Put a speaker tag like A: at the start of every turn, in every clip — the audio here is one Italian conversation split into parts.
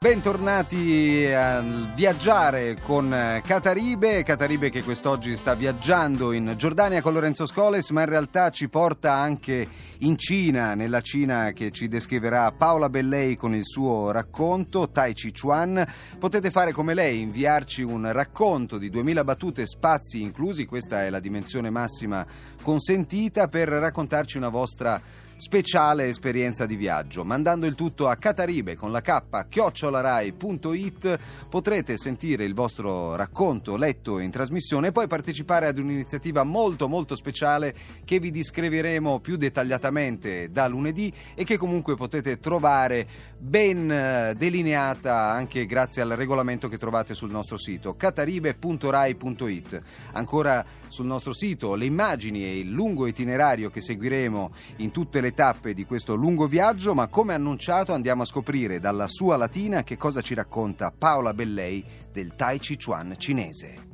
A: Bentornati a viaggiare con Cataribe, Cataribe che quest'oggi sta viaggiando in Giordania con Lorenzo Scoles, ma in realtà ci porta anche in Cina, nella Cina che ci descriverà Paola Bellei con il suo racconto Tai Chi Chuan. Potete fare come lei, inviarci un racconto di 2000 battute, spazi inclusi, questa è la dimensione massima consentita per raccontarci una vostra speciale esperienza di viaggio. Mandando il tutto a Cataribe con la K chiocciolarai.it potrete sentire il vostro racconto letto in trasmissione e poi partecipare ad un'iniziativa molto molto speciale che vi descriveremo più dettagliatamente da lunedì e che comunque potete trovare ben eh, delineata anche grazie al regolamento che trovate sul nostro sito cataribe.rai.it. Ancora sul nostro sito le immagini e il lungo itinerario che seguiremo in tutte le le tappe di questo lungo viaggio, ma come annunciato andiamo a scoprire dalla sua latina che cosa ci racconta Paola Bellei del Tai Chi Chuan cinese.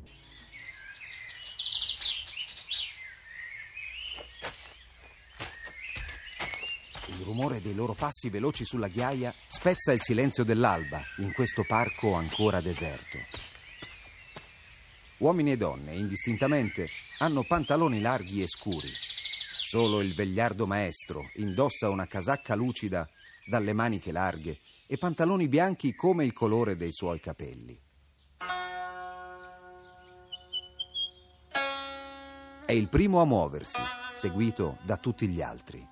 A: Il rumore dei loro passi veloci sulla ghiaia spezza il silenzio dell'alba in questo parco ancora deserto. Uomini e donne, indistintamente, hanno pantaloni larghi e scuri, Solo il vegliardo maestro indossa una casacca lucida dalle maniche larghe e pantaloni bianchi come il colore dei suoi capelli. È il primo a muoversi, seguito da tutti gli altri.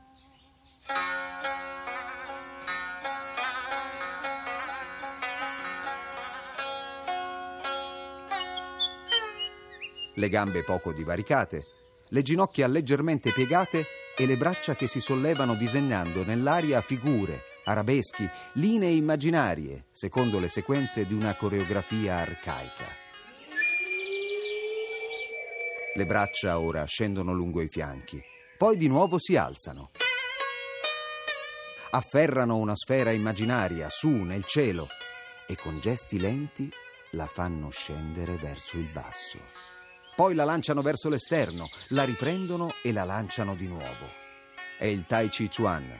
A: Le gambe poco divaricate, le ginocchia leggermente piegate e le braccia che si sollevano disegnando nell'aria figure, arabeschi, linee immaginarie, secondo le sequenze di una coreografia arcaica. Le braccia ora scendono lungo i fianchi, poi di nuovo si alzano. Afferrano una sfera immaginaria su nel cielo e con gesti lenti la fanno scendere verso il basso. Poi la lanciano verso l'esterno, la riprendono e la lanciano di nuovo. È il Tai Chi Chuan,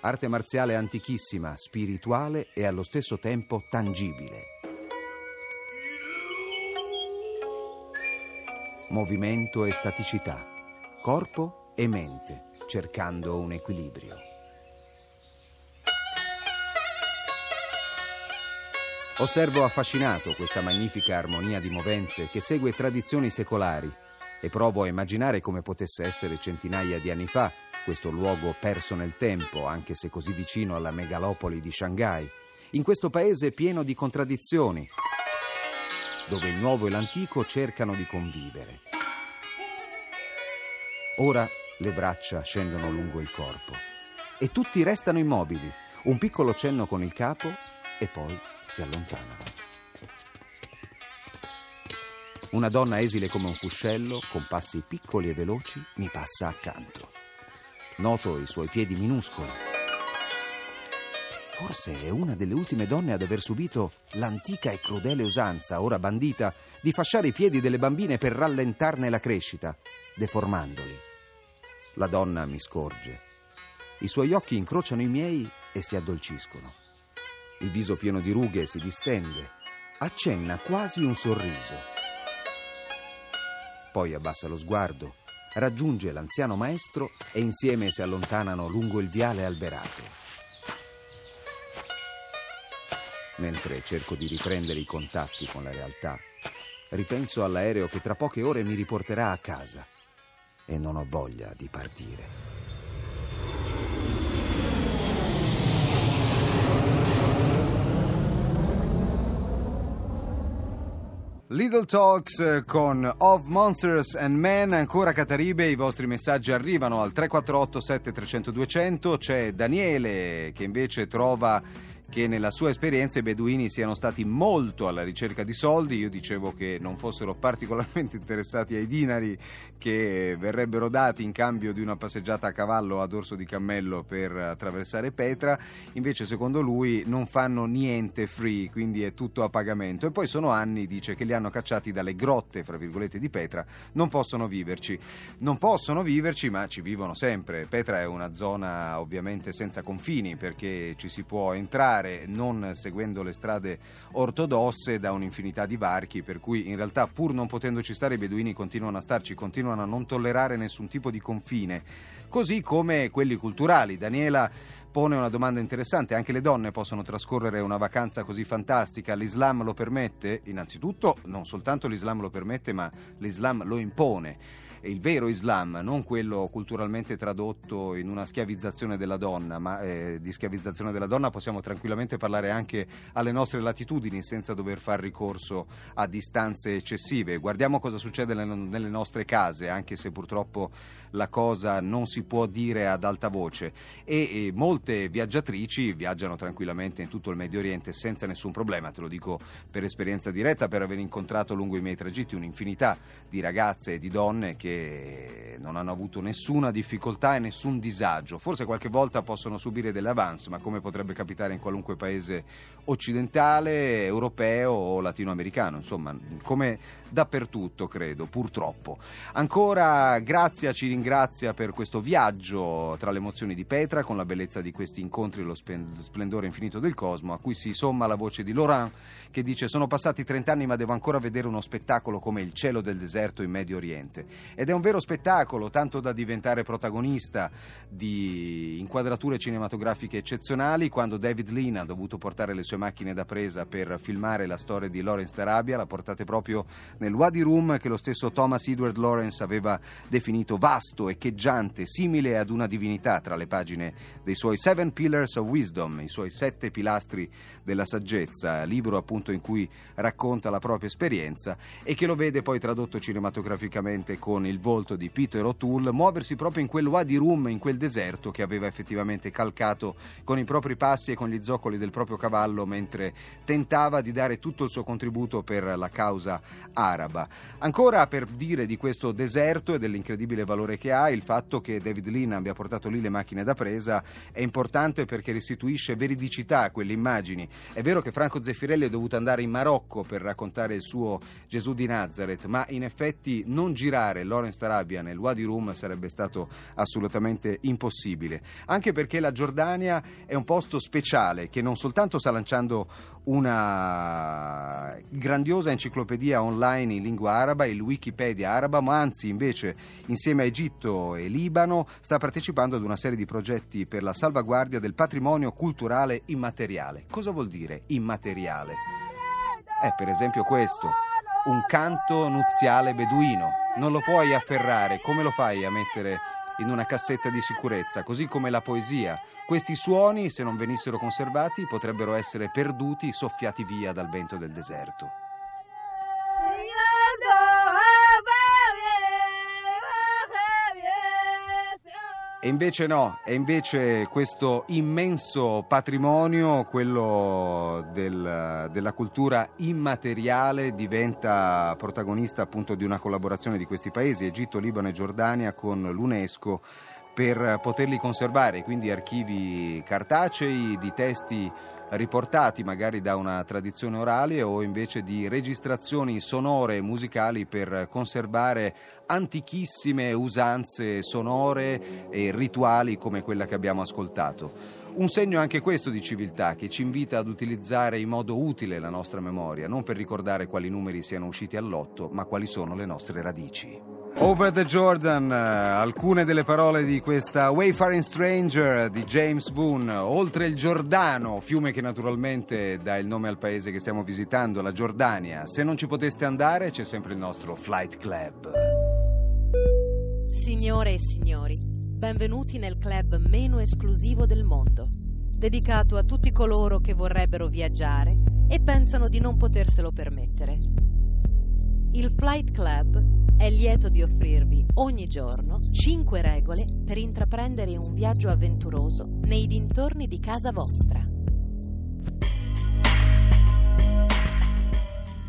A: arte marziale antichissima, spirituale e allo stesso tempo tangibile. Movimento e staticità, corpo e mente, cercando un equilibrio. Osservo affascinato questa magnifica armonia di movenze che segue tradizioni secolari e provo a immaginare come potesse essere centinaia di anni fa questo luogo perso nel tempo, anche se così vicino alla megalopoli di Shanghai, in questo paese pieno di contraddizioni, dove il nuovo e l'antico cercano di convivere. Ora le braccia scendono lungo il corpo e tutti restano immobili, un piccolo cenno con il capo e poi si allontanano. Una donna esile come un fuscello, con passi piccoli e veloci, mi passa accanto. Noto i suoi piedi minuscoli. Forse è una delle ultime donne ad aver subito l'antica e crudele usanza, ora bandita, di fasciare i piedi delle bambine per rallentarne la crescita, deformandoli. La donna mi scorge. I suoi occhi incrociano i miei e si addolciscono. Il viso pieno di rughe si distende, accenna quasi un sorriso. Poi abbassa lo sguardo, raggiunge l'anziano maestro e insieme si allontanano lungo il viale alberato. Mentre cerco di riprendere i contatti con la realtà, ripenso all'aereo che tra poche ore mi riporterà a casa e non ho voglia di partire. Little Talks eh, con Of Monsters and Men, ancora Cataribe, i vostri messaggi arrivano al 348 7300 200, c'è Daniele che invece trova che nella sua esperienza i beduini siano stati molto alla ricerca di soldi. Io dicevo che non fossero particolarmente interessati ai dinari che verrebbero dati in cambio di una passeggiata a cavallo a dorso di cammello per attraversare Petra. Invece, secondo lui, non fanno niente free, quindi è tutto a pagamento. E poi sono anni, dice, che li hanno cacciati dalle grotte, fra virgolette, di Petra. Non possono viverci. Non possono viverci, ma ci vivono sempre. Petra è una zona ovviamente senza confini perché ci si può entrare arrivare non seguendo le strade ortodosse da un'infinità di varchi, per cui in realtà pur non potendoci stare i beduini continuano a starci, continuano a non tollerare nessun tipo di confine, così come quelli culturali. Daniela pone una domanda interessante, anche le donne possono trascorrere una vacanza così fantastica, l'Islam lo permette? Innanzitutto non soltanto l'Islam lo permette, ma l'Islam lo impone il vero Islam, non quello culturalmente tradotto in una schiavizzazione della donna, ma eh, di schiavizzazione della donna possiamo tranquillamente parlare anche alle nostre latitudini senza dover far ricorso a distanze eccessive. Guardiamo cosa succede nelle nostre case, anche se purtroppo la cosa non si può dire ad alta voce e, e molte viaggiatrici viaggiano tranquillamente in tutto il Medio Oriente senza nessun problema, te lo dico per esperienza diretta, per aver incontrato lungo i miei tragitti un'infinità di ragazze e di donne che non hanno avuto nessuna difficoltà e nessun disagio. Forse qualche volta possono subire delle avance, ma come potrebbe capitare in qualunque paese occidentale, europeo o latinoamericano, insomma, come dappertutto, credo, purtroppo. Ancora grazie a Cirin ringrazia per questo viaggio tra le emozioni di Petra con la bellezza di questi incontri e lo splendore infinito del cosmo, a cui si somma la voce di Laurent che dice sono passati 30 anni ma devo ancora vedere uno spettacolo come il cielo del deserto in Medio Oriente. Ed è un vero spettacolo, tanto da diventare protagonista di inquadrature cinematografiche eccezionali quando David Lean ha dovuto portare le sue macchine da presa per filmare la storia di Lawrence Tarabia, la portate proprio nel Wadi Room che lo stesso Thomas Edward Lawrence aveva definito vasto echeggiante, simile ad una divinità tra le pagine dei suoi Seven Pillars of Wisdom, i suoi sette pilastri della saggezza, libro appunto in cui racconta la propria esperienza e che lo vede poi tradotto cinematograficamente con il volto di Peter O'Toole, muoversi proprio in quel Wadi Rum, in quel deserto che aveva effettivamente calcato con i propri passi e con gli zoccoli del proprio cavallo mentre tentava di dare tutto il suo contributo per la causa araba. Ancora per dire di questo deserto e dell'incredibile valore che ha, il fatto che David Lean abbia portato lì le macchine da presa è importante perché restituisce veridicità a quelle immagini. È vero che Franco Zeffirelli è dovuto andare in Marocco per raccontare il suo Gesù di Nazareth, ma in effetti non girare Lawrence Tarabia nel Wadi Rum sarebbe stato assolutamente impossibile, anche perché la Giordania è un posto speciale che non soltanto sta lanciando una grandiosa enciclopedia online in lingua araba, il Wikipedia araba, ma anzi invece insieme a Egitto e Libano sta partecipando ad una serie di progetti per la salvaguardia del patrimonio culturale immateriale. Cosa vuol dire immateriale? È per esempio questo, un canto nuziale beduino. Non lo puoi afferrare, come lo fai a mettere in una cassetta di sicurezza, così come la poesia. Questi suoni, se non venissero conservati, potrebbero essere perduti, soffiati via dal vento del deserto. E invece no, e invece questo immenso patrimonio, quello del, della cultura immateriale, diventa protagonista appunto di una collaborazione di questi paesi, Egitto, Libano e Giordania, con l'UNESCO per poterli conservare, quindi archivi cartacei di testi riportati magari da una tradizione orale o invece di registrazioni sonore e musicali per conservare antichissime usanze sonore e rituali come quella che abbiamo ascoltato. Un segno anche questo di civiltà che ci invita ad utilizzare in modo utile la nostra memoria, non per ricordare quali numeri siano usciti all'otto, ma quali sono le nostre radici. Over the Jordan, alcune delle parole di questa Wayfaring Stranger di James Boone, oltre il Giordano, fiume che naturalmente dà il nome al paese che stiamo visitando, la Giordania. Se non ci poteste andare c'è sempre il nostro Flight Club.
B: Signore e signori, benvenuti nel club meno esclusivo del mondo, dedicato a tutti coloro che vorrebbero viaggiare e pensano di non poterselo permettere il Flight Club è lieto di offrirvi ogni giorno 5 regole per intraprendere un viaggio avventuroso nei dintorni di casa vostra.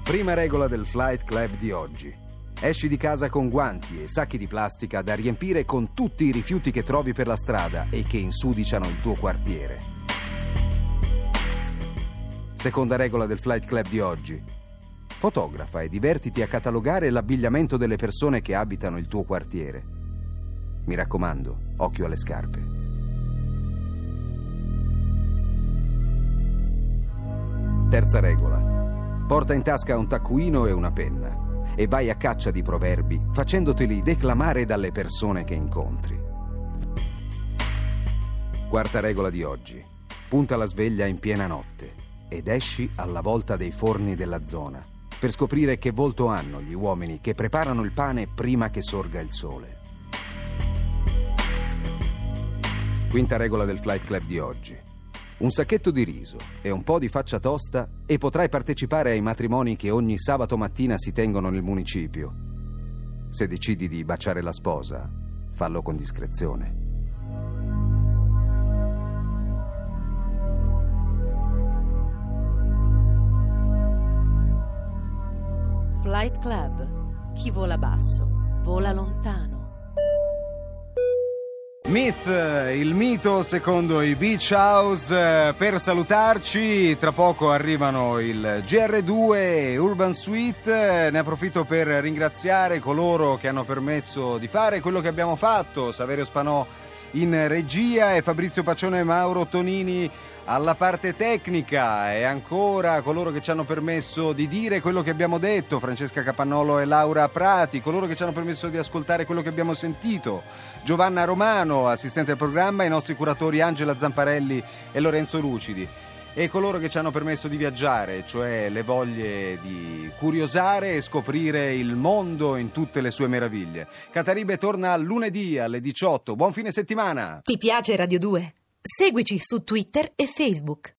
A: Prima regola del Flight Club di oggi. Esci di casa con guanti e sacchi di plastica da riempire con tutti i rifiuti che trovi per la strada e che insudiciano il tuo quartiere. Seconda regola del Flight Club di oggi. Fotografa e divertiti a catalogare l'abbigliamento delle persone che abitano il tuo quartiere. Mi raccomando, occhio alle scarpe. Terza regola. Porta in tasca un taccuino e una penna e vai a caccia di proverbi facendoteli declamare dalle persone che incontri. Quarta regola di oggi. Punta la sveglia in piena notte ed esci alla volta dei forni della zona per scoprire che volto hanno gli uomini che preparano il pane prima che sorga il sole. Quinta regola del Flight Club di oggi un sacchetto di riso e un po' di faccia tosta e potrai partecipare ai matrimoni che ogni sabato mattina si tengono nel municipio. Se decidi di baciare la sposa, fallo con discrezione.
B: Flight Club. Chi vola basso, vola lontano.
A: Myth, il mito secondo i Beach House. Eh, per salutarci, tra poco arrivano il GR2 Urban Suite. Ne approfitto per ringraziare coloro che hanno permesso di fare quello che abbiamo fatto. Saverio Spanò in regia e Fabrizio Paccione e Mauro Tonini. Alla parte tecnica e ancora coloro che ci hanno permesso di dire quello che abbiamo detto, Francesca Capannolo e Laura Prati, coloro che ci hanno permesso di ascoltare quello che abbiamo sentito, Giovanna Romano, assistente al programma, i nostri curatori Angela Zamparelli e Lorenzo Lucidi e coloro che ci hanno permesso di viaggiare, cioè le voglie di curiosare e scoprire il mondo in tutte le sue meraviglie. Cataribe torna lunedì alle 18. Buon fine settimana!
C: Ti piace Radio 2? Seguici su Twitter e Facebook.